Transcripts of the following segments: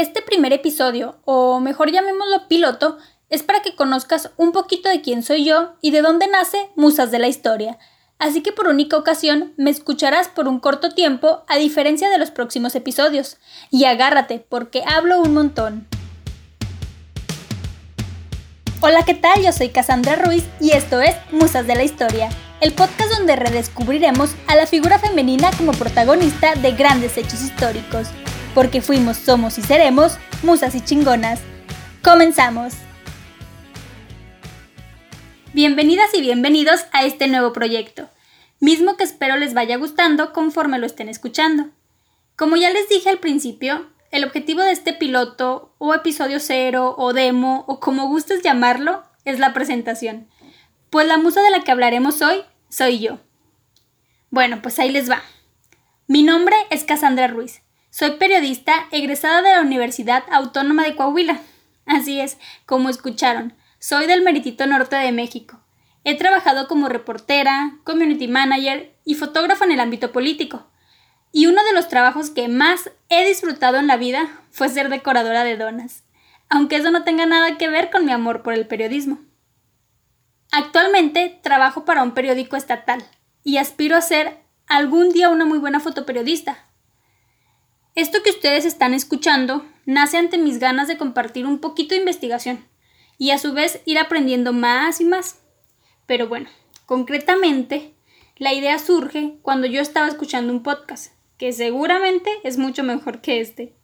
Este primer episodio, o mejor llamémoslo piloto, es para que conozcas un poquito de quién soy yo y de dónde nace Musas de la Historia. Así que por única ocasión me escucharás por un corto tiempo a diferencia de los próximos episodios. Y agárrate, porque hablo un montón. Hola, ¿qué tal? Yo soy Cassandra Ruiz y esto es Musas de la Historia, el podcast donde redescubriremos a la figura femenina como protagonista de grandes hechos históricos porque fuimos, somos y seremos musas y chingonas. Comenzamos. Bienvenidas y bienvenidos a este nuevo proyecto, mismo que espero les vaya gustando conforme lo estén escuchando. Como ya les dije al principio, el objetivo de este piloto o episodio cero o demo o como gustes llamarlo es la presentación, pues la musa de la que hablaremos hoy soy yo. Bueno, pues ahí les va. Mi nombre es Cassandra Ruiz soy periodista egresada de la Universidad Autónoma de Coahuila. Así es, como escucharon, soy del Meritito Norte de México. He trabajado como reportera, community manager y fotógrafo en el ámbito político. Y uno de los trabajos que más he disfrutado en la vida fue ser decoradora de donas, aunque eso no tenga nada que ver con mi amor por el periodismo. Actualmente trabajo para un periódico estatal y aspiro a ser algún día una muy buena fotoperiodista, esto que ustedes están escuchando nace ante mis ganas de compartir un poquito de investigación y a su vez ir aprendiendo más y más. Pero bueno, concretamente, la idea surge cuando yo estaba escuchando un podcast, que seguramente es mucho mejor que este.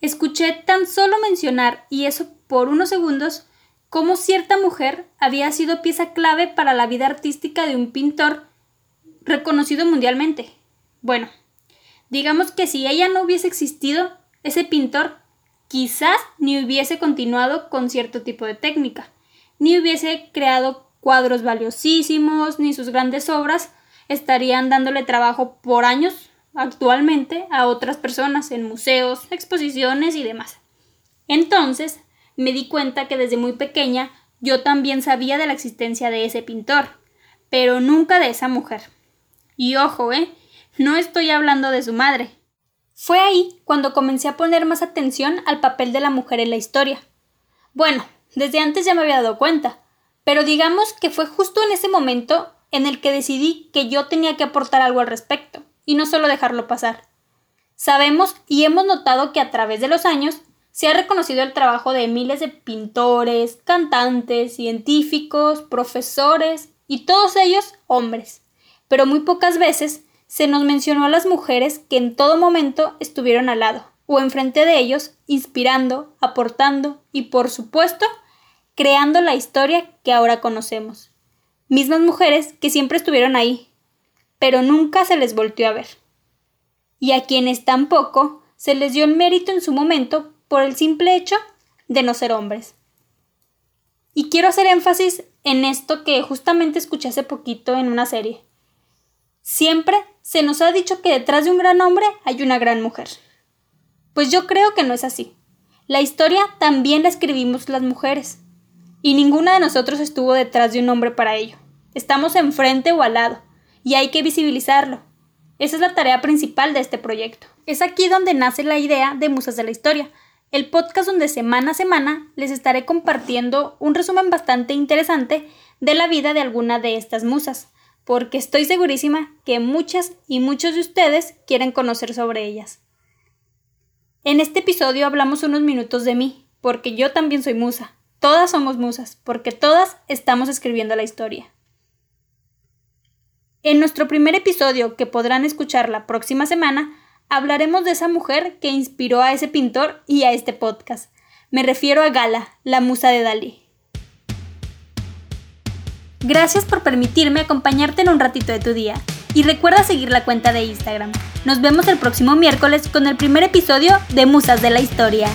Escuché tan solo mencionar, y eso por unos segundos, cómo cierta mujer había sido pieza clave para la vida artística de un pintor reconocido mundialmente. Bueno, Digamos que si ella no hubiese existido, ese pintor quizás ni hubiese continuado con cierto tipo de técnica, ni hubiese creado cuadros valiosísimos, ni sus grandes obras estarían dándole trabajo por años actualmente a otras personas en museos, exposiciones y demás. Entonces, me di cuenta que desde muy pequeña yo también sabía de la existencia de ese pintor, pero nunca de esa mujer. Y ojo, ¿eh? No estoy hablando de su madre. Fue ahí cuando comencé a poner más atención al papel de la mujer en la historia. Bueno, desde antes ya me había dado cuenta, pero digamos que fue justo en ese momento en el que decidí que yo tenía que aportar algo al respecto, y no solo dejarlo pasar. Sabemos y hemos notado que a través de los años se ha reconocido el trabajo de miles de pintores, cantantes, científicos, profesores y todos ellos hombres, pero muy pocas veces se nos mencionó a las mujeres que en todo momento estuvieron al lado o enfrente de ellos, inspirando, aportando y, por supuesto, creando la historia que ahora conocemos. Mismas mujeres que siempre estuvieron ahí, pero nunca se les volvió a ver. Y a quienes tampoco se les dio el mérito en su momento por el simple hecho de no ser hombres. Y quiero hacer énfasis en esto que justamente escuché hace poquito en una serie. Siempre se nos ha dicho que detrás de un gran hombre hay una gran mujer. Pues yo creo que no es así. La historia también la escribimos las mujeres. Y ninguna de nosotros estuvo detrás de un hombre para ello. Estamos enfrente o al lado. Y hay que visibilizarlo. Esa es la tarea principal de este proyecto. Es aquí donde nace la idea de Musas de la Historia, el podcast donde semana a semana les estaré compartiendo un resumen bastante interesante de la vida de alguna de estas musas porque estoy segurísima que muchas y muchos de ustedes quieren conocer sobre ellas. En este episodio hablamos unos minutos de mí, porque yo también soy musa. Todas somos musas, porque todas estamos escribiendo la historia. En nuestro primer episodio, que podrán escuchar la próxima semana, hablaremos de esa mujer que inspiró a ese pintor y a este podcast. Me refiero a Gala, la musa de Dalí. Gracias por permitirme acompañarte en un ratito de tu día. Y recuerda seguir la cuenta de Instagram. Nos vemos el próximo miércoles con el primer episodio de Musas de la Historia.